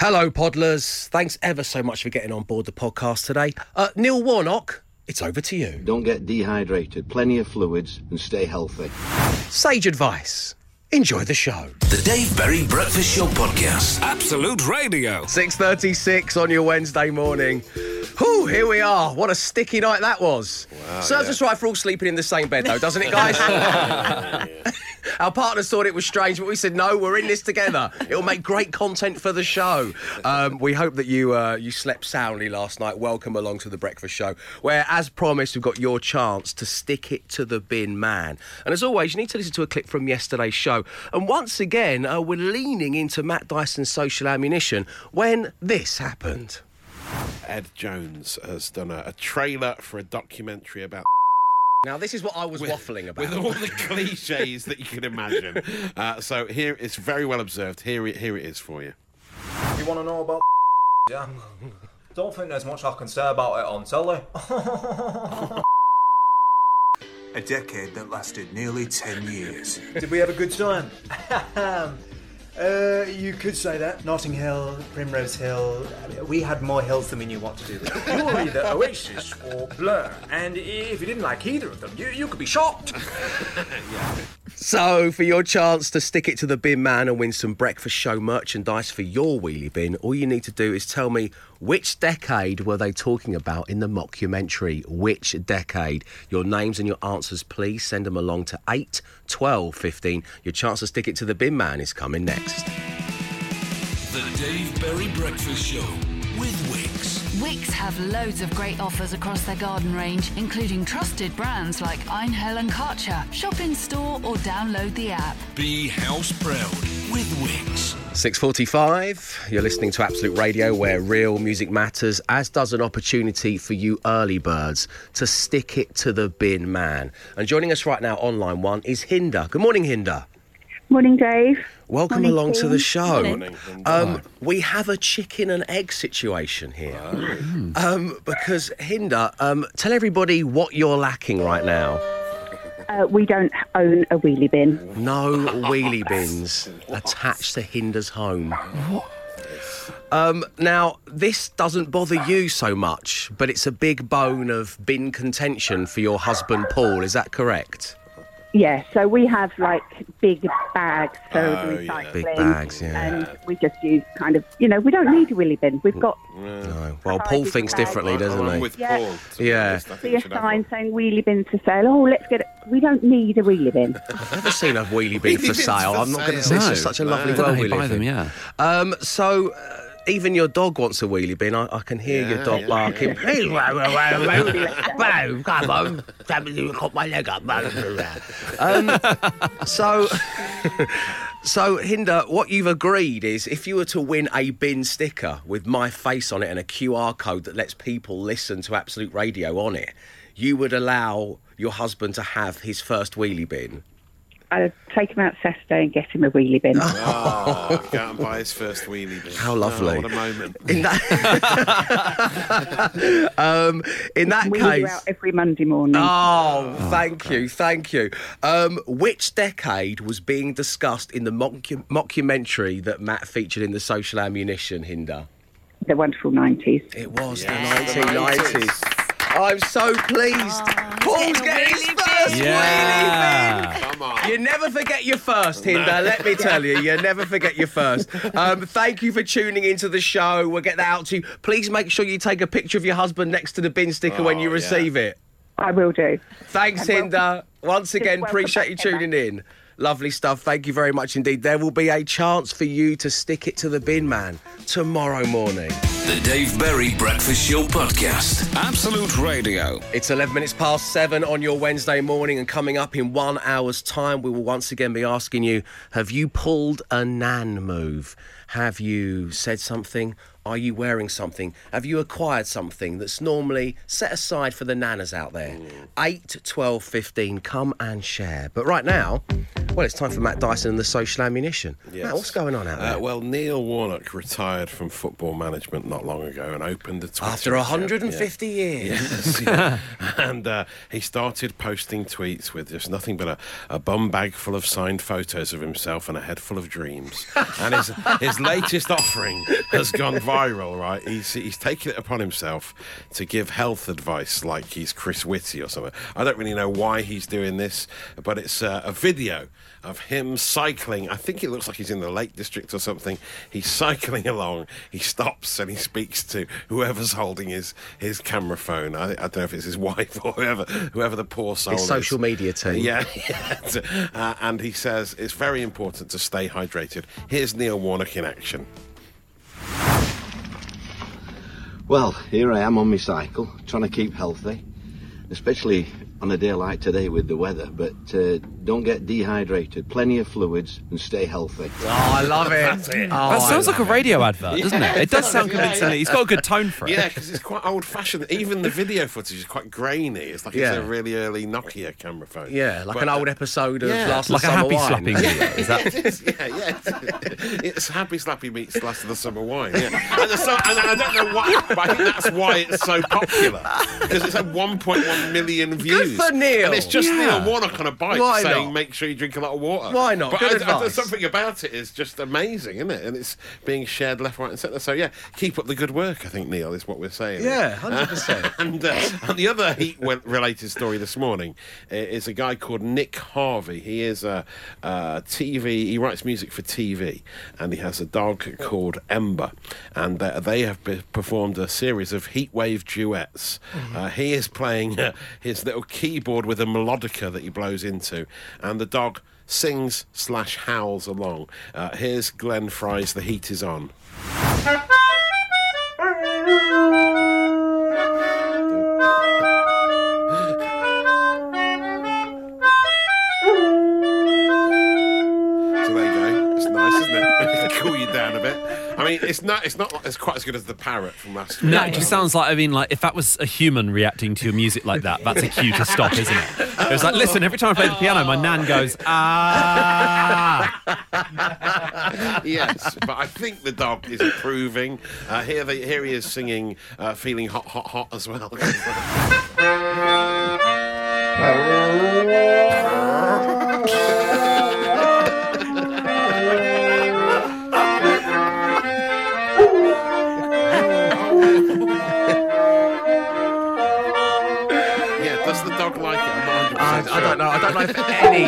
Hello, Podlers. Thanks ever so much for getting on board the podcast today. Uh, Neil Warnock, it's over to you. Don't get dehydrated, plenty of fluids, and stay healthy. Sage advice. Enjoy the show. The Dave Berry Breakfast Show Podcast. Absolute Radio. 6.36 on your Wednesday morning. Whew, here we are. What a sticky night that was. Serves us right for all sleeping in the same bed, though, doesn't it, guys? Our partners thought it was strange, but we said, no, we're in this together. It'll make great content for the show. Um, we hope that you uh, you slept soundly last night. Welcome along to the breakfast show, where, as promised, we've got your chance to stick it to the bin man. And as always, you need to listen to a clip from yesterday's show. And once again, uh, we're leaning into Matt Dyson's social ammunition when this happened. Ed Jones has done a, a trailer for a documentary about Now, this is what I was waffling about. with all the cliches that you can imagine. Uh, so here it's very well observed. Here it, here it is for you. You want to know about yeah? Don't think there's much I can say about it on telly. A decade that lasted nearly 10 years. Did we have a good time? Uh, you could say that. Notting Hill, Primrose Hill. I mean, we had more hills than we knew what to do with. You were either Oasis or Blur, and if you didn't like either of them, you, you could be shocked. So, for your chance to stick it to the bin man and win some breakfast show merchandise for your wheelie bin, all you need to do is tell me which decade were they talking about in the mockumentary? Which decade? Your names and your answers, please send them along to 8 12 15. Your chance to stick it to the bin man is coming next. The Dave Berry Breakfast Show with Wix. Wix have loads of great offers across their garden range, including trusted brands like Einhell and Karcher. Shop in store or download the app. Be house proud with Wix. 6.45, you're listening to Absolute Radio where real music matters, as does an opportunity for you early birds to stick it to the bin man. And joining us right now online one is Hinder. Good morning, Hinder. Morning, Dave. Welcome Morning, along to the show. Morning, Um, we have a chicken and egg situation here. Um, because, Hinder, um, tell everybody what you're lacking right now. Uh, we don't own a wheelie bin. No wheelie bins attached to Hinder's home. Um, now, this doesn't bother you so much, but it's a big bone of bin contention for your husband, Paul. Is that correct? Yeah, so we have like big bags for Oh, the yeah. recycling. Big bags, yeah. And we just use kind of, you know, we don't need a wheelie bin. We've got No. Well, Paul thinks bag? differently, I'm doesn't he? with Yeah. Paul. to be Yeah. honest. See a sign saying wheelie bin for sale. Oh, let's get it. We don't need a wheelie bin. I've never seen a wheelie bin for sale. for I'm not going to say sale. it's such a No. lovely I don't know we how you buy in. them, yeah. Um, so. Uh, even your dog wants a wheelie bin. I, I can hear your dog yeah. barking. Hey, wow, wow, wow, wow, come on, somebody cut my leg up. um, so, so Hinder, what you've agreed is if you were to win a bin sticker with my face on it and a QR code that lets people listen to Absolute Radio on it, you would allow your husband to have his first wheelie bin. I'd take him out Saturday and get him a wheelie bin. Oh, go out and buy his first wheelie bin. How lovely. Oh, what a moment. In that, um, in that Wheelie case, out every Monday morning. Oh, thank you, thank you. Um, which decade was being discussed in the mocku- mockumentary that Matt featured in the Social Ammunition, Hinder? The wonderful 90s. It was Yes, the the 1990s. I'm so pleased. Paul's getting his first Yeah. wheelie bin. Come on. You never forget your first, Hinder. Let me tell you, you never forget your first. Um, thank you for tuning into the show. We'll get that out to you. Please make sure you take a picture of your husband next to the bin sticker when Oh, you yeah. receive it. I will do. Thanks, And welcome- Hinder. Once again, welcome appreciate you tuning in. Lovely stuff. Thank you very much indeed. There will be a chance for you to stick it to the bin man tomorrow morning. The Dave Berry Breakfast Show Podcast. Absolute Radio. It's 11 minutes past seven on your Wednesday morning, and coming up in one hour's time, we will once again be asking you Have you pulled a nan move? Have you said something? Are you wearing something? Have you acquired something that's normally set aside for the nanas out there? 8, 12, 15, come and share. But right now, well, it's time for Matt Dyson and the social ammunition. Matt, what's going on out there? Uh, well, Neil Warnock retired from football management not long ago and opened the Twitter After account. 150 years. Yes, yeah. and uh, he started posting tweets with just nothing but a, a bum bag full of signed photos of himself and a head full of dreams. and his, his latest offering has gone viral, right? He's, he's taken it upon himself to give health advice like he's Chris Whitty or something. I don't really know why he's doing this, but it's uh, a video of him cycling. I think it looks like he's in the Lake District or something. He's cycling along. He stops and he speaks to whoever's holding his, his camera phone. I, I don't know if it's his wife or whoever whoever the poor soul His is. social media team. Yeah, yeah. Uh, and he says it's very important to stay hydrated. Here's Neil Warnock in action. Well, here I am on my cycle, trying to keep healthy, especially on a day like today with the weather. But uh, don't get dehydrated, plenty of fluids, and stay healthy. Oh, I love it. That's it. Oh, That sounds I like a radio advert, doesn't Yeah, it? It does does, sound yeah, convincingly. yeah. He's got a good tone for it. Yeah, because it's quite old fashioned. Even the video footage is quite grainy. It's like Yeah. it's a really early Nokia camera phone. Yeah, like But, an uh, old episode of yeah. Last Like of a the Summer happy Wine. slapping video. Is that? it is, yeah, yeah. It's, it's happy slappy meets last of the summer wine. Yeah, and, so, and I don't know why, but I think that's why it's so popular because it's had 1.1 million views. For Neil. and it's just Yeah. Neil Warnock on a bike Why saying, not? "Make sure you drink a lot of water." Why not? But Good I, I, something about it is just amazing, isn't it? And it's being shared left, right, and centre. So yeah, keep up the good work. I think Neil is what we're saying. Yeah, 100%. and, uh, and the other heat-related story this morning is a guy called Nick Harvey. He is a, uh TV. He writes music for TV, and he has a dog called Ember. And uh, they have performed a series of heatwave duets. Uh, he is playing uh, his little keyboard with a melodica that he blows into, and the dog sings slash howls along. Uh, here's Glenn Frey's "The Heat Is On." I mean, it's not. It's not. It's quite as good as the parrot from last week. No, it just sounds like I mean, like if that was a human reacting to your music like that, that's a cue to stop, isn't it? It was like, listen, every time I play the piano, my nan goes, ah. yes, but I think the dog is improving. Uh, here, they, here he is singing, uh, feeling hot, hot, hot as well. I, I don't know. I don't know if any.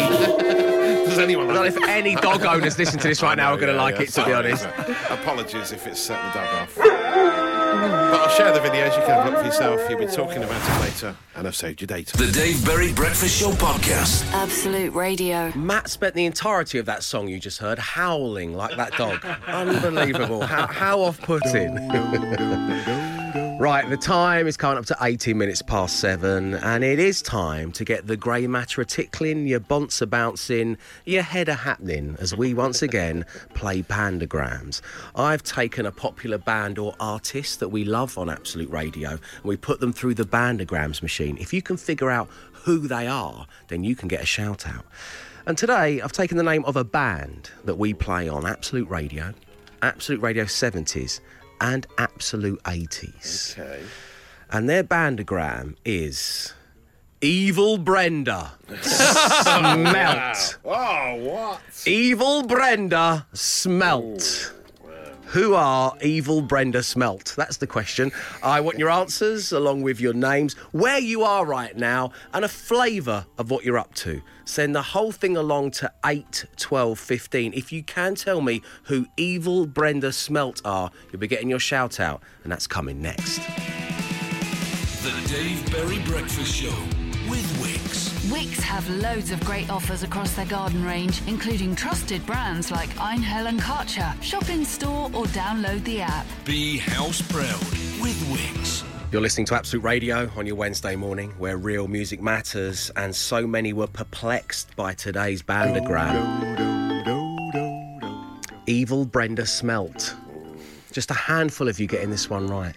Does anyone I don't know if any dog owners listening to this right now are going to Yeah, like yeah, it. To be honest. sorry. Apologies if it's set the dog off. But I'll share the videos. You can have a look for yourself. You'll be talking about it later, and I've saved your data. The Dave Berry Breakfast Show podcast. Absolute Radio. Matt spent the entirety of that song you just heard howling like that dog. Unbelievable. How, how off putting. right, the time is coming up to 18 minutes past seven, and it is time to get the grey matter a tickling, your bonts a bouncing, your head a happening as we once again play bandagrams. I've taken a popular band or artist that we love on Absolute Radio and we put them through the bandagrams machine. If you can figure out who they are, then you can get a shout out. And today I've taken the name of a band that we play on Absolute Radio, Absolute Radio 70s, and Absolute 80s. Okay. And their bandagram is Evil Brenda. Smelt. Oh, what? Evil Brenda Smelt. Who are Evil Brenda Smelt? That's the question. I want your answers along with your names, where you are right now, and a flavour of what you're up to. Send the whole thing along to 8 12 15. If you can tell me who Evil Brenda Smelt are, you'll be getting your shout out, and that's coming next. The Dave Berry Breakfast Show with Wix. Wix have loads of great offers across their garden range, including trusted brands like Einhell and Karcher. Shop in store or download the app. Be house proud with Wix. You're listening to Absolute Radio on your Wednesday morning, where real music matters, and so many were perplexed by today's bandagram. Evil Brenda Smelt. Just a handful of you getting this one right,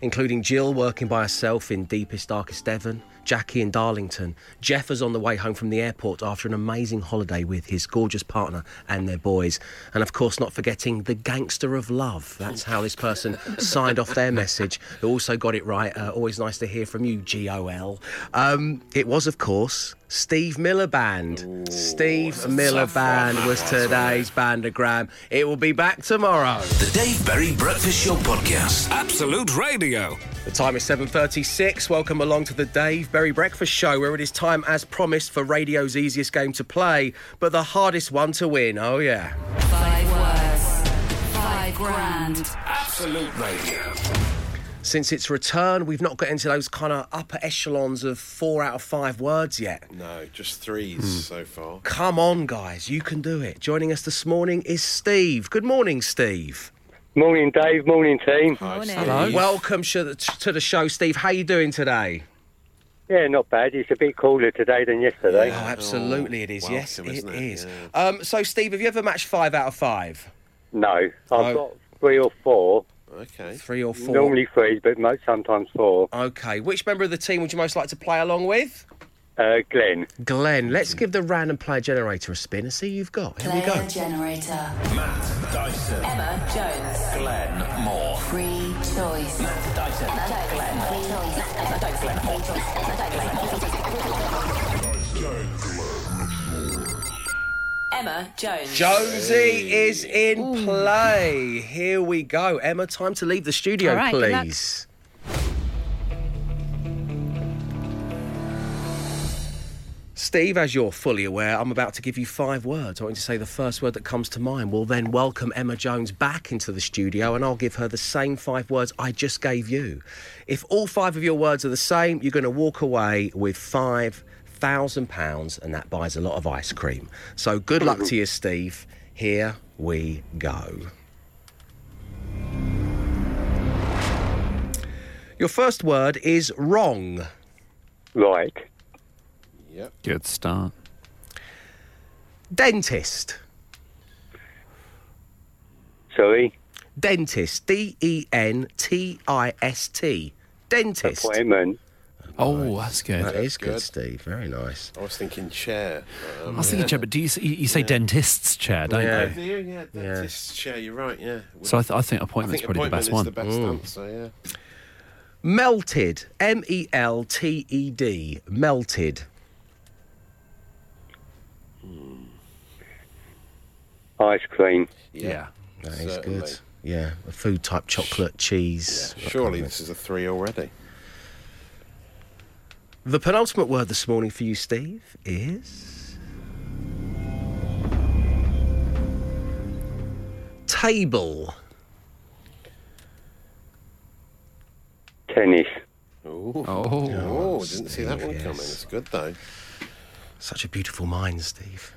including Jill working by herself in Deepest, Darkest Devon, Jackie in Darlington. Jeff is on the way home from the airport after an amazing holiday with his gorgeous partner and their boys. And of course, not forgetting the gangster of love. That's how this person signed off their message. Who also got it right. Uh, always nice to hear from you, GOL. Um, it was, of course, Steve Miller Band. Steve Miller Band was today's bandagram. It will be back tomorrow. The Dave Berry Breakfast Show Podcast. Absolute Radio. The time is 7.36. Welcome along to the Dave Berry Breakfast Show, where it is time, as promised, for radio's easiest game to play, but the hardest one to win. Oh, yeah. Five words. Five grand. Absolute Radio. Since its return, we've not got into those kind of upper echelons of four out of five words yet. No, just threes hmm. so far. Come on, guys, you can do it. Joining us this morning is Steve. Good morning, Steve. Morning, Dave. Morning, team. Hello. Welcome sh- to the show, Steve. How are you doing today? Yeah, not bad. It's a bit cooler today than yesterday. Oh, absolutely, it is. yes, welcome, it isn't it? is. Um, so, Steve, have you ever matched five out of five? No, I've Oh. got three or four. Okay. Three or four? Normally three, but mo- sometimes four. Okay. Which member of the team would you most like to play along with? Uh, Glenn. Glenn. Let's give the random player generator a spin and see who you've got. Here we Player go. generator. Matt Dyson. Emma Jones. Glenn Moore. Free choice. Matt Dyson. Glenn. Free choice. Emma Jones. Glenn. Free choice. Emma Jones. Jonesy is in play. Here we go. Emma, time to leave the studio, All right, good luck. please. Steve, as you're fully aware, I'm about to give you five words. I want you to say the first word that comes to mind. We'll then welcome Emma Jones back into the studio and I'll give her the same five words I just gave you. If all five of your words are the same, you're going to walk away with five thousand pounds and that buys a lot of ice cream. So good luck to you, Steve. Here we go. Your first word is wrong. Right. Yep. Good start. Dentist. Sorry. Dentist. D E N T I S T. Dentist. Appointment. Oh, that's good. That is good, good. Steve. Very nice. I was thinking chair. Um, I was thinking chair, but do you, you you say dentist's chair, don't Yeah. you? Yeah, yeah, dentist's chair. You're right. Yeah. So I, th- I think I appointment's think probably appointment the best one. the best answer. Yeah. Melted. M E L T E D. Melted. Ice cream. yeah. That is good. Yeah. A food type chocolate, cheese. Yeah, Surely this is a three already. The penultimate word this morning for you, Steve, is. Table. Tennis. Ooh. Oh. Oh, didn't see that one yes. coming. It's good though. Such a beautiful mind, Steve.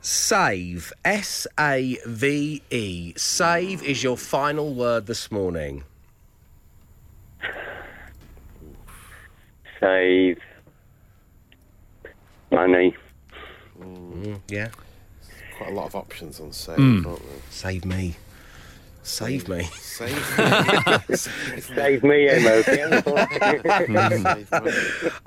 Save. S A V E. Save is your final word this morning. Save. Money. Mm, yeah. Quite a lot of options on save, Mm. aren't there? Save me. Save me. Save. Save me, eh, Emma.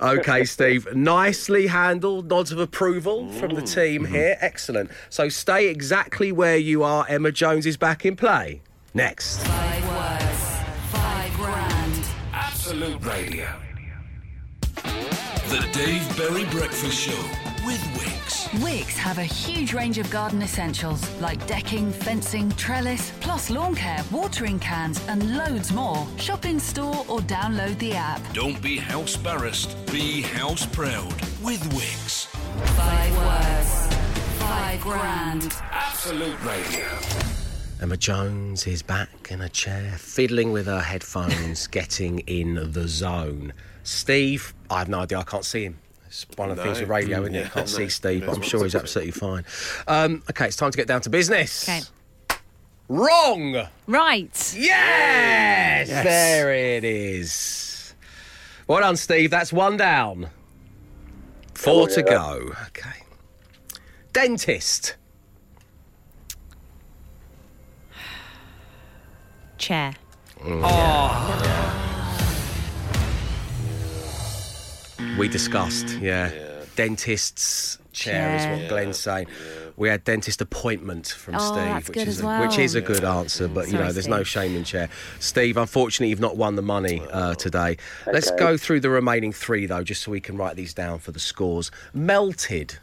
Okay, Steve. Nicely handled. Nods of approval from the mm. team mm-hmm. here. Excellent. So stay exactly where you are. Emma Jones is back in play. Next. Five words. Five grand. Absolute Radio. The Dave Berry Breakfast Show with Wix. Wix have a huge range of garden essentials like decking, fencing, trellis, plus lawn care, watering cans, and loads more. Shop in store or download the app. Don't be house barrassed, be house proud with Wix. Five words. Five grand. Absolute Radio. Emma Jones is back in a chair, fiddling with her headphones, getting in the zone. Steve, I have no idea. I can't see him. It's one of the things with radio, isn't it? Yeah, Can't see no. Steve, but I'm sure he's do. absolutely fine. Um, okay, it's time to get down to business. Okay. Wrong. Right. Yes! Yes. There it is. Well done, Steve. That's one down. Four to yeah. go. Okay. Dentist. Chair. We discussed, yeah. Dentist's chair is Chair. what Glenn's saying. We had dentist appointment from Oh, Steve, that's which good is as a, well. which is a good answer, but you know, there's no Steve. shame in chair. Steve, unfortunately, you've not won the money uh, today. Let's go through the remaining three though, just so we can write these down for the scores. Melted.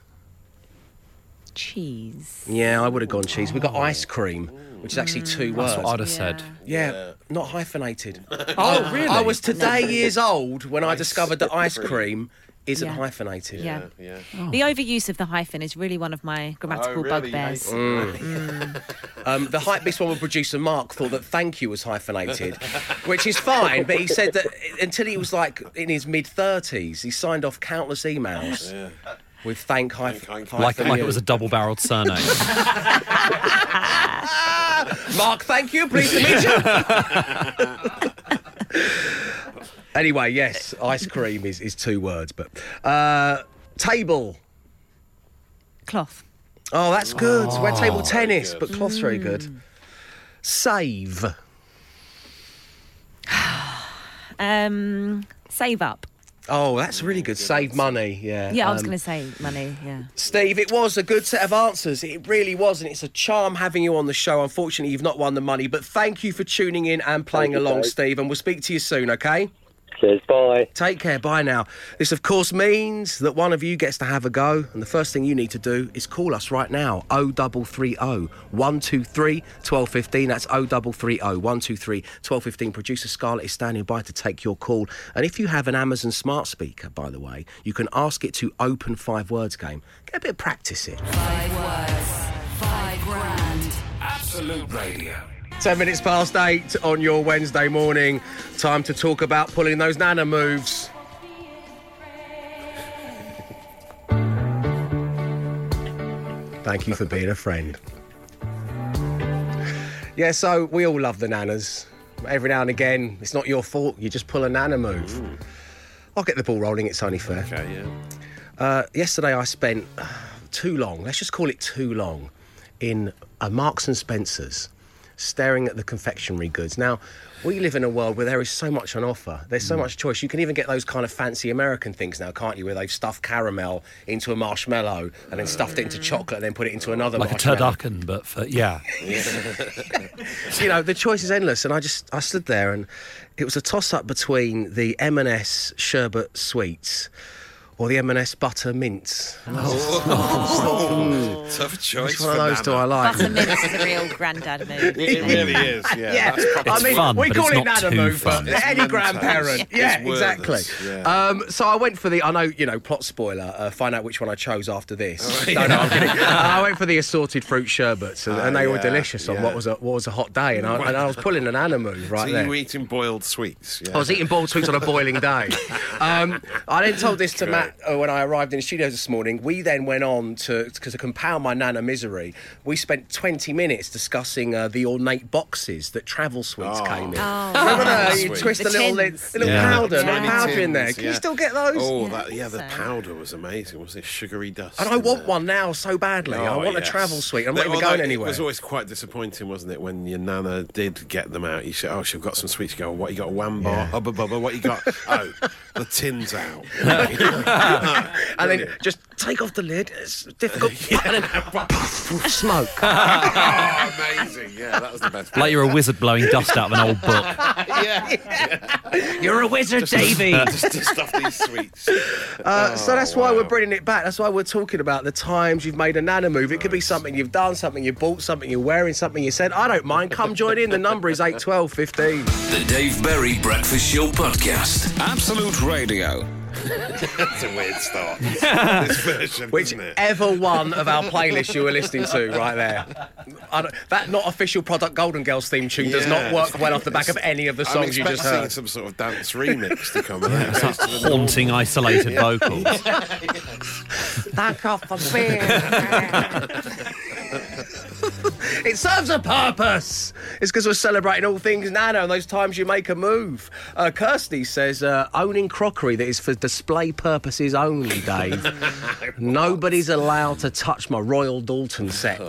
Cheese. Yeah, I would have gone cheese. We got ice cream, which is actually two words. That's what I'd have said. Yeah, not hyphenated. Oh, really? I was today years old when I discovered that ice cream isn't Yeah. hyphenated. Yeah. Yeah. The overuse of the hyphen is really one of my grammatical Oh, really? bugbears. Mm. Um, the Hypebeast one with producer Mark thought that thank you was hyphenated, which is fine, but he said that until he was like in his mid 30s, he signed off countless emails with thank hyphen. Like, like it was a double-barreled surname. Mark, thank you. Pleased to meet you. anyway, yes, ice cream is, is two words, but uh, table. Cloth. Oh, that's good. We're table tennis, good. but cloth's very good. Save. Um, save up. Oh, that's really good. Save money. Yeah. Yeah, I was Um, going to say money. Yeah. Steve, it was a good set of answers. It really was, and it's a charm having you on the show. Unfortunately, you've not won the money, but thank you for tuning in and playing Thank you, along, Dave. Steve, and we'll speak to you soon, okay? Cheers, bye. Take care. Bye now. This, of course, means that one of you gets to have a go, and the first thing you need to do is call us right now 0330 123 1215. That's 0330 123 1215. Producer Scarlett is standing by to take your call. And if you have an Amazon smart speaker, by the way, you can ask it to open five words game. Get a bit of practice in. Five words, five grand. Absolute Radio. 10 minutes past eight on your Wednesday morning. Time to talk about pulling those nana moves. Thank you for being a friend. Yeah, so we all love the nanas. Every now and again, it's not your fault. You just pull a nana move. I'll get the ball rolling. It's only fair. Okay, yeah. Uh, yesterday, I spent uh, too long. Let's just call it too long in a Marks and Spencers, staring at the confectionery goods. Now, we live in a world where there is so much on offer. There's so hmm. much choice. You can even get those kind of fancy American things now, can't you? Where they've stuffed caramel into a marshmallow and then stuffed it into hmm. chocolate and then put it into another like a turducken, but for, yeah. you know, the choice is endless. And I just, I stood there and it was a toss up between the M&S sherbet sweets or the M&S butter mints. And I was just- Oh, tough choice. Which one of for those do I like? Butter mince is a real grandad move. It really is, yeah. Yeah, That's proper I mean, fun, we but call it's it not Nana too move, fun. but It's any grandparent. It's Yeah, exactly. yeah. Um, so I went for the, I know, you know, plot spoiler, uh, find out which one I chose after this. Oh, no, no, I'm kidding. Uh, I went for the assorted fruit sherbets, and, and Oh, they were delicious on yeah. what was a, what was a hot day, and I, and I was pulling an Nana move right so there. you were eating boiled sweets. Yeah. I was eating boiled sweets on a boiling day. Um, I then told this to Great. Matt uh, when I arrived in the studio this morning. We then went on to, because to compound my nana misery, we spent 20 minutes discussing uh, the ornate boxes that Travel Sweets Oh. came in. Oh, Remember that? Sweet. You twist The the, little, lid, the little Yeah. powder, Yeah. little powder in there. Tins, Can you still get those? Oh, Yeah, that, yeah, the so. powder was amazing. Was it sugary dust? And I want there? one now so badly. I Oh, want a. Travel Sweet. I'm They- not even although going It was always quite disappointing, wasn't it, when your nana did get them out? You said, "Oh, she've got some sweets." You go, "What you got? A wham bar, Yeah. hubba bubba. What you got? oh, the tin's out." and then just take off the lid. It's difficult. and then smoke. oh, amazing! Yeah, that was the best. Like you're a wizard blowing dust out of an old book. yeah, You're a wizard, Davy. just to stuff these sweets. Uh, so that's why wow. we're bringing it back. That's why we're talking about the times you've made a nana move. It could be something you've done, something you bought, something you're wearing, something you said. I don't mind. Come join in. The number is 8 12 15. The Dave Berry Breakfast Show Podcast. Absolute Radio. That's a weird start. this version, isn't it? Whichever one of our playlists you were listening to right there. I don't, that not official product Golden Girls theme tune does not work well off the back of any of the I'm songs you just expecting heard. some sort of dance remix to come. Yeah, It's like haunting, isolated vocals. Back off the beer. it serves a purpose. It's because we're celebrating all things Nana and those times you make a move. Uh, Kirsty says, uh, owning crockery that is for display purposes only, Dave. Nobody's allowed to touch my Royal Doulton set.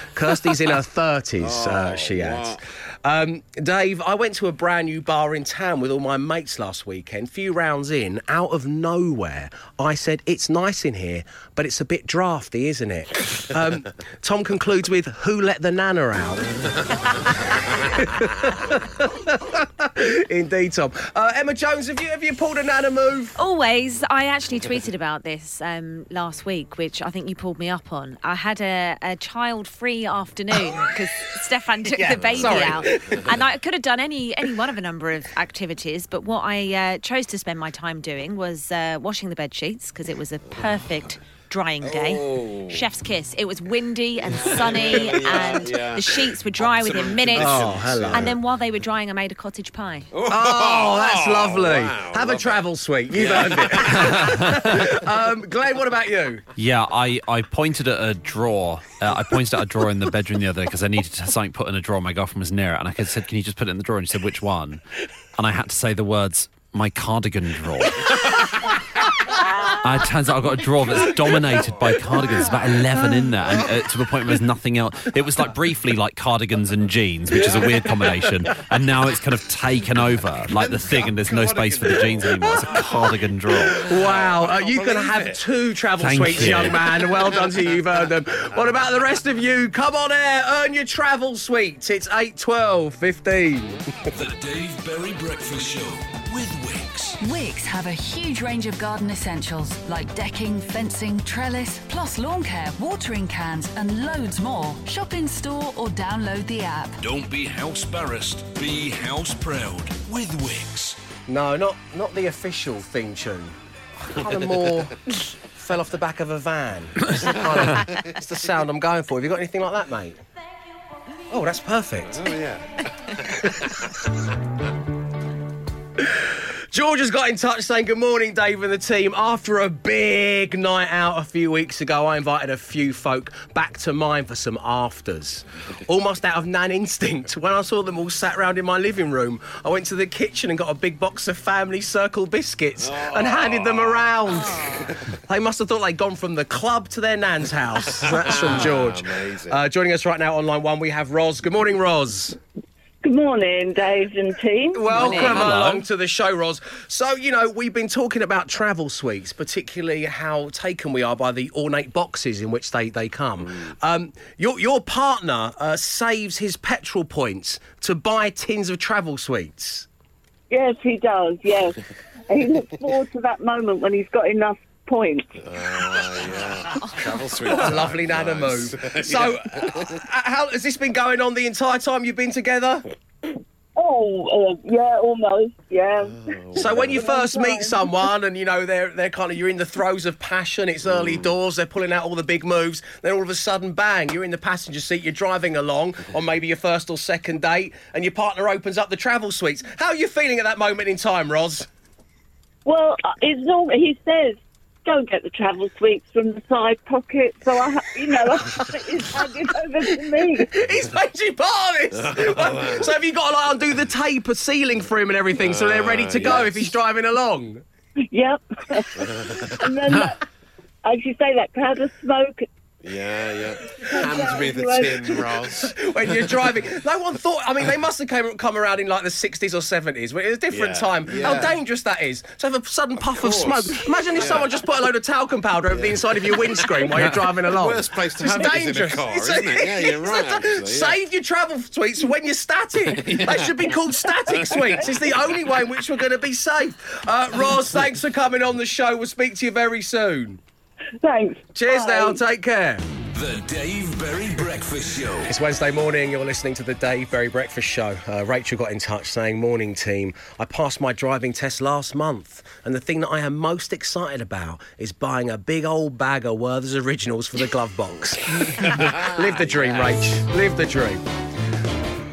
Kirsty's in her 30s, uh, she adds. Um, Dave, I went to a brand new bar in town with all my mates last weekend. Few rounds in, out of nowhere, I said, It's nice in here, but it's a bit drafty, isn't it? Um, Tom concludes with, Who let the nana out? Indeed, Tom. Uh, Emma Jones, have you, have you pulled a nana move? Always. I actually tweeted about this um, last week, which I think you pulled me up on. I had a, a child free afternoon because Stefan took Yeah, the baby sorry. out. And I could have done any, any one of a number of activities, but what I uh, chose to spend my time doing was uh, washing the bed sheets because it was a perfect drying day. Oh. Chef's kiss. It was windy and sunny, and yeah. the sheets were dry within minutes. Oh, hello. And then while they were drying, I made a cottage pie. Oh, that's lovely. Have a travel sweet. You've earned it. um, Glenn, what about you? Yeah, I, I pointed at a drawer. Uh, I pointed at a drawer in the bedroom the other day because I needed to- something put in a drawer. My girlfriend was near it, and I could- said, "Can you just put it in the drawer?" And she said, "Which one?" And I had to say the words, "My cardigan drawer." Uh, it turns out I've got a drawer that's dominated by cardigans. There's about 11 in there, and uh, to the point where there's nothing else. It was like briefly like cardigans and jeans, which is a weird combination, and now it's kind of taken over like the thing, and there's no space for the jeans anymore. It's a cardigan drawer. Wow, uh, you can have two travel Thank sweets, you. young man. Well done to you, you've earned them. What about the rest of you? Come on air, earn your travel sweets. It's 8, 12, 15. The Dave Berry Breakfast Show with Wix. Wix have a huge range of garden essentials like decking, fencing, trellis, plus lawn care, watering cans, and loads more. Shop in store or download the app. Don't be house barrassed, be house proud with Wix. No, not not the official theme tune. Kind of more fell off the back of a van. It's the, kind of, it's the sound I'm going for. Have you got anything like that, mate? Oh, that's perfect. Oh, yeah. George has got in touch saying, Good morning, Dave and the team. After a big night out a few weeks ago, I invited a few folk back to mine for some afters. Almost out of nan instinct, when I saw them all sat round in my living room, I went to the kitchen and got a big box of family circle biscuits and handed them around. They must have thought they'd gone from the club to their nan's house. That's from George. Amazing. Uh, joining us right now on line one, we have Roz. Good morning, Roz. Good morning, Dave and team. Welcome along to the show, Roz. So, you know, we've been talking about travel sweets, particularly how taken we are by the ornate boxes in which they, they come. Um, your, your partner uh, saves his petrol points to buy tins of travel sweets. Yes, he does. Yes, he looks forward to that moment when he's got enough points. Travel sweet. Lovely nana move. So, uh, how has this been going on the entire time you've been together? Oh, uh, yeah, almost. Yeah. So when you first meet someone and you know they're they're kind of you're in the throes of passion, it's early doors, they're pulling out all the big moves, then all of a sudden bang, you're in the passenger seat, you're driving along on maybe your first or second date, and your partner opens up the travel sweets. How are you feeling at that moment in time, Roz? Well, uh, it's all, he says, don't get the travel sweets from the side pocket. So I, ha- you know, he's handed over to me. He's made you part this. so have you got to like undo the tape, a ceiling for him and everything, so they're ready to go uh, if he's driving along? Yep. and then, that, uh, as you say, that cloud of smoke. Yeah, yeah. Hand me the tin, Roz. when you're driving. No one thought. I mean, they must have came, come around in like the 60s or 70s, but it was a different Yeah, time. yeah. How dangerous that is to have a sudden puff of, course. smoke. Imagine if Yeah. someone just put a load of talcum powder over the inside of your windscreen while you're driving along. Worst place to It's have it is in a dangerous. car, It's isn't it? Yeah, you're right, actually. Save your travel for when you're static. They should be called static sweets. It's the only way in which we're going to be safe. Uh, Roz, thanks for coming on the show. We'll speak to you very soon. Thanks. Cheers Bye. now. Take care. The Dave Berry Breakfast Show. It's Wednesday morning. You're listening to the Dave Berry Breakfast Show. Uh, Rachel got in touch saying, "Morning team. I passed my driving test last month, and the thing that I am most excited about is buying a big old bag of Werther's Originals for the glove box. Live the dream, Rach. Live the dream."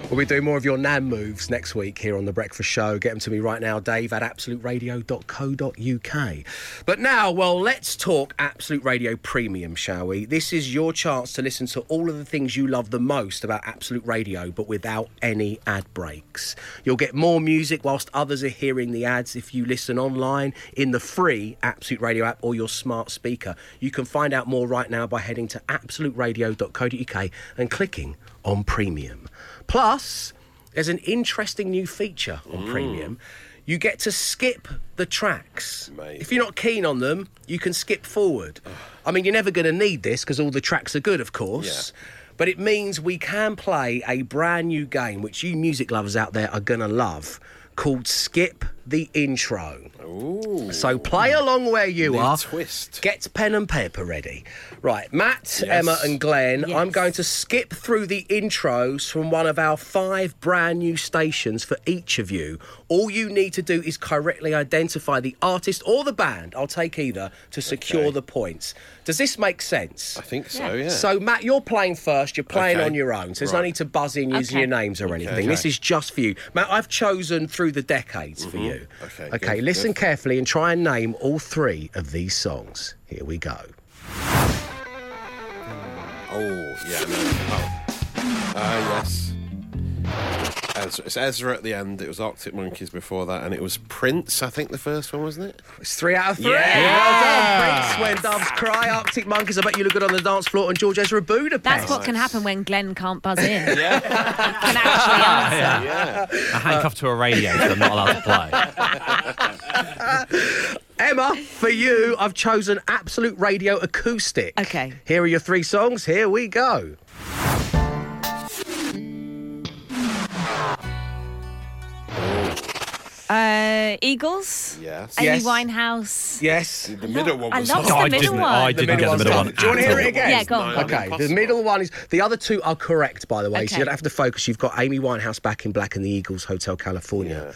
We'll be doing more of your nan moves next week here on The Breakfast Show. Get them to me right now, dave at absoluteradio.co.uk. But now, well, let's talk Absolute Radio Premium, shall we? This is your chance to listen to all of the things you love the most about Absolute Radio, but without any ad breaks. You'll get more music whilst others are hearing the ads if you listen online in the free Absolute Radio app or your smart speaker. You can find out more right now by heading to absoluteradio.co.uk and clicking on Premium. Plus, there's an interesting new feature on Mm. Premium. You get to skip the tracks. If you're not keen on them, you can skip forward. I mean, you're never going to need this because all the tracks are good, of course. But it means we can play a brand new game, which you music lovers out there are going to love, called Skip the Intro. So play along where you Neat are. twist. Get pen and paper ready. Right, Matt, Yes. Emma, and Glenn, Yes. I'm going to skip through the intros from one of our five brand new stations for each of you. All you need to do is correctly identify the artist or the band. I'll take either to secure Okay. the points. Does this make sense? I think so, yeah. So, Matt, you're playing first. You're playing Okay. on your own. So there's no need to buzz in using Okay. your names or Okay. anything. This is just for you. Matt, I've chosen through the decades for Mhm. Okay, Okay, good, listen good. carefully and try and name all three of these songs. Here we go. Oh, yeah, no. Oh. Ah, yes. Ezra, it's Ezra at the end. It was Arctic Monkeys before that, and it was Prince, I think, the first one, wasn't it? It's three out of three. Yeah. Well done, Prince. When doves cry, Arctic Monkeys. I bet you look good on the dance floor. And George Ezra Budapest. That's what can happen when Glenn can't buzz in. Yeah. can actually answer. I handcuff to a radio, so I'm not allowed to play. Emma, for you, I've chosen Absolute Radio Acoustic. Okay. Here are your three songs. Here we go. Uh, Eagles. Yes. Amy Yes. Winehouse. Yes. The middle one I was love hard. the middle one. I The didn't get the middle one. Do you want to at hear it all. again? Yeah, go on. No, Okay, the impossible. middle one is the other two are correct, by the way. So Okay. you don't have to focus. You've got Amy Winehouse back in black and the Eagles Hotel California.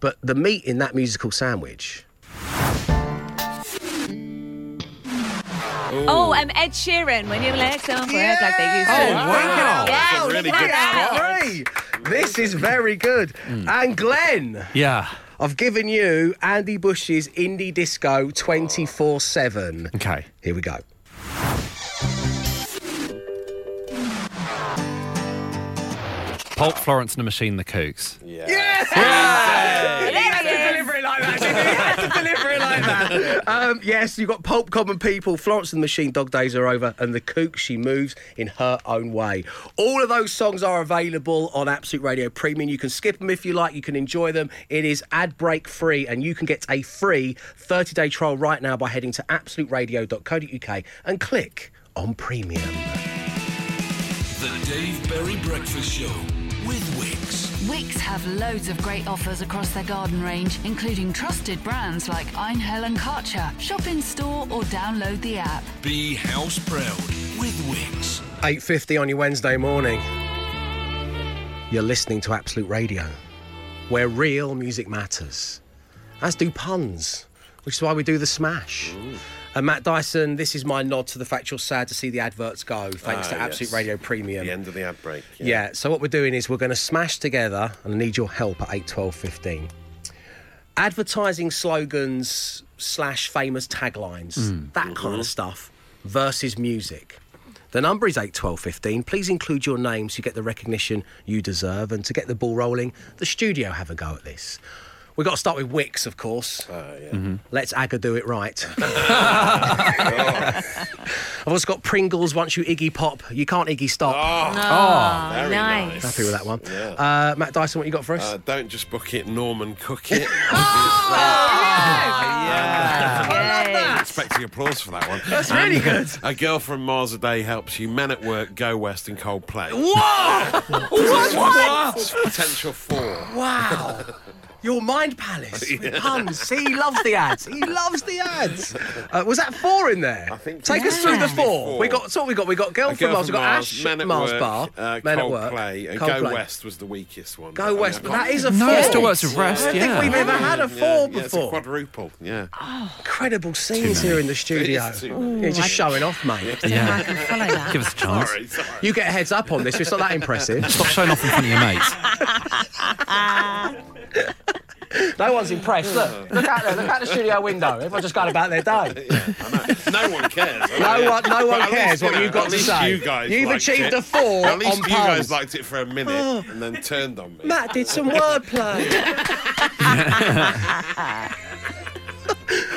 But the meat in that musical sandwich. Oh, um, Ed Sheeran. When you legs don't work like they used to. Oh, wow. Yeah, That's a really good at that. Three. This is very good. And Glenn, Yeah. I've given you Andy Bush's Indie Disco 24 7. Okay. Here we go. Pulp Florence and the Machine, the Kooks. Yeah. You had to deliver it like that. Um, yes, you've got Pulp Common People, Florence and the Machine, Dog Days Are Over, and The Kook, She Moves in Her Own Way. All of those songs are available on Absolute Radio Premium. You can skip them if you like, you can enjoy them. It is ad break free, and you can get a free 30 day trial right now by heading to absoluteradio.co.uk and click on Premium. The Dave Berry Breakfast Show with Wix. Wix have loads of great offers across their garden range, including trusted brands like Einhell and Karcher. Shop in store or download the app. Be house proud with Wix. 8.50 on your Wednesday morning. You're listening to Absolute Radio, where real music matters, as do puns, which is why we do the smash. And Matt Dyson, this is my nod to the fact you're sad to see the adverts go, thanks Ah, to Absolute yes. Radio Premium. The end of the ad break. Yeah. so what we're doing is we're going to smash together, and I need your help at 8, 12, 15. Advertising slogans slash famous taglines, hmm. that kind of mm-hmm. stuff, versus music. The number is 81215. Please include your name so you get the recognition you deserve. And to get the ball rolling, the studio have a go at this. We've got to start with Wix, of course. Let's Aga do it right. I've also got Pringles, once you Iggy Pop, you can't Iggy stop. Oh, very nice. nice. Happy with that one. Yeah. Uh, Matt Dyson, what you got for us? Uh, don't just book it, Norman cook it. Yay. Expecting applause for that one. That's really good. A girl from Mars a Day helps you. Men at work, go west and Coldplay. Whoa! What? Potential four. Wow. Your mind palace with puns. See, he loves the ads. He loves the ads. Uh, was that four in there? I think Take us through the four. Four. We got so what we got. We got girl, A from Mars. We got Mars, Ash Men at Mars work, Bar. uh, Men at work. Coldplay, and Coldplay. Go West was the weakest one. Go I mean, West, but that is a No, four. it still works with rest, I don't think we've ever had a four Yeah, yeah, it's a before. quadruple. Yeah. Incredible scenes here in the studio. It is. You're just showing off, mate. Yeah. I can follow that. Give us a chance. Sorry, sorry. You get a heads up on this. It's not that impressive. Stop showing off in front of your mates. No one's impressed. Look, look out there. Look out the studio window. Everyone's just going about their day. No one cares. No one, no one cares least, what you know, you've got at to say. You guys You've liked achieved it. a four At least on you guys puns. liked it for a minute Oh. and then turned on me. Matt did some wordplay.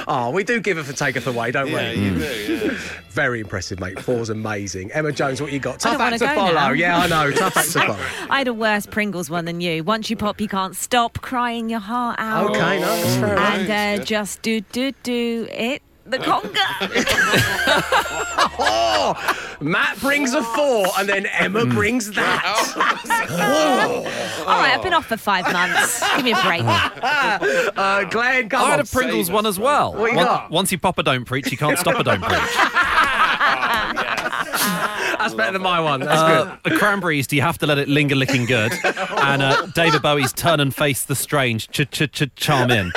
Oh, we do give it for taketh away, don't Yeah, we? you do, yeah. Very impressive, mate. Four's amazing. Emma Jones, what you got? Tough don't act to follow. now. Yeah, I know. Tough act to follow. I had a worse Pringles one than you. Once you pop, you can't stop crying your heart out. Okay, no, that's fair. And uh, just do do do it. The conga. Oh, Matt brings a four, and then Emma brings that. oh. All right, I've been off for five months. Give me a break. uh, Glenn, come I had on, a Pringles one as well. What you Once- got? Once you pop a don't preach, you can't stop a don't preach. That's better than my one. That's Uh, the cranberries, do you have to let it linger licking good? And uh, David Bowie's turn and face the strange, ch ch ch charm in.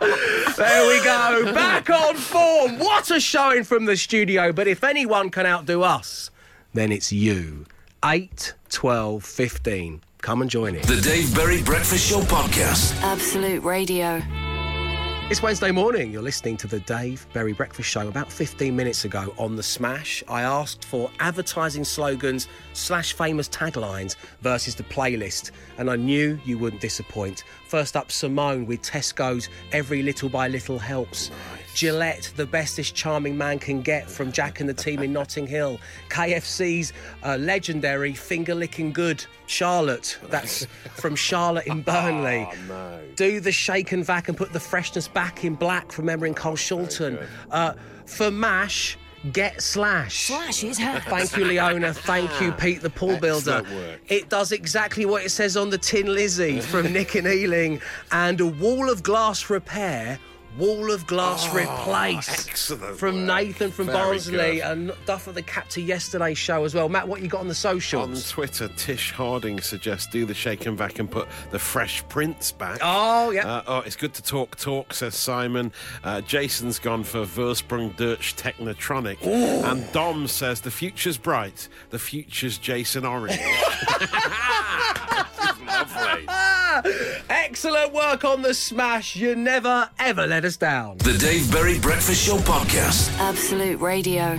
There we go. Back on form. What a showing from the studio. But if anyone can outdo us, then it's you. 8, 12, 15. Come and join in. The Dave Berry Breakfast Show podcast. Absolute Radio. It's Wednesday morning. You're listening to the Dave Berry Breakfast Show. About 15 minutes ago on The Smash, I asked for advertising slogans slash famous taglines versus the playlist, and I knew you wouldn't disappoint. First up, Simone with Tesco's Every Little by Little Helps. Gillette, the bestest charming man can get from Jack and the team in Notting Hill. KFC's uh, legendary finger licking good. Charlotte, that's from Charlotte in Burnley. Do the shake and vac and put the freshness back in black from Emma and Cole Shulton. Uh, for MASH, get Slash. Slash is her. Thank you, Leona. Thank you, Pete, the pool builder. It does exactly what it says on the Tin Lizzy from Nick and Ealing. And a wall of glass repair. Wall of glass replace excellent from work. Nathan from Very Barnsley good. and Duff of the Cap to yesterday's show as well. Matt, what you got on the socials? On? Twitter, Tish Harding suggests do the shake and vac and put the Fresh Prince back. Oh, yeah. Uh, oh, it's good to talk talk, says Simon. Uh, Jason's gone for Vorsprung durch Technotronic. And Dom says the future's bright. The future's Jason Orange. Lovely. Excellent work on the smash. You never, ever let us down. The Dave Berry Breakfast Show podcast. Absolute Radio.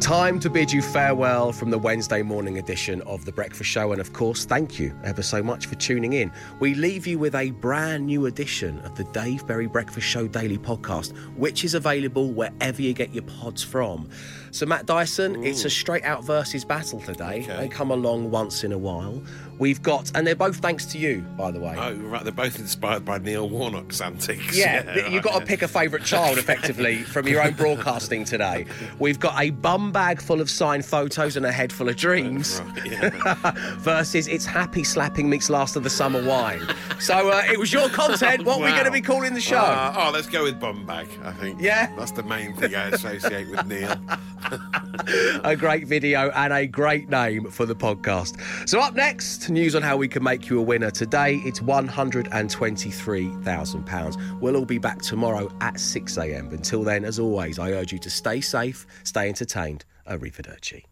Time to bid you farewell from the Wednesday morning edition of The Breakfast Show. And of course, thank you ever so much for tuning in. We leave you with a brand new edition of the Dave Berry Breakfast Show Daily Podcast, which is available wherever you get your pods from. So, Matt Dyson, it's a straight out versus battle today. Okay. They come along once in a while. We've got, and they're both thanks to you, by the way. Oh, right. They're both inspired by Neil Warnock's antics. Yeah, you've got to pick a favourite child effectively from your own broadcasting today. We've got a bum bag full of signed photos and a head full of dreams Right, yeah. versus it's happy slapping meets last of the summer wine. So uh, it was your content. What we're Wow. going to be calling the show? Uh, oh, let's go with bum bag. I think. Yeah? that's the main thing I associate with Neil. a great video and a great name for the podcast. So up next, news on how we can make you a winner. Today, it's £123,000. We'll all be back tomorrow at 6am. Until then, as always, I urge you to stay safe, stay entertained. Arrivederci.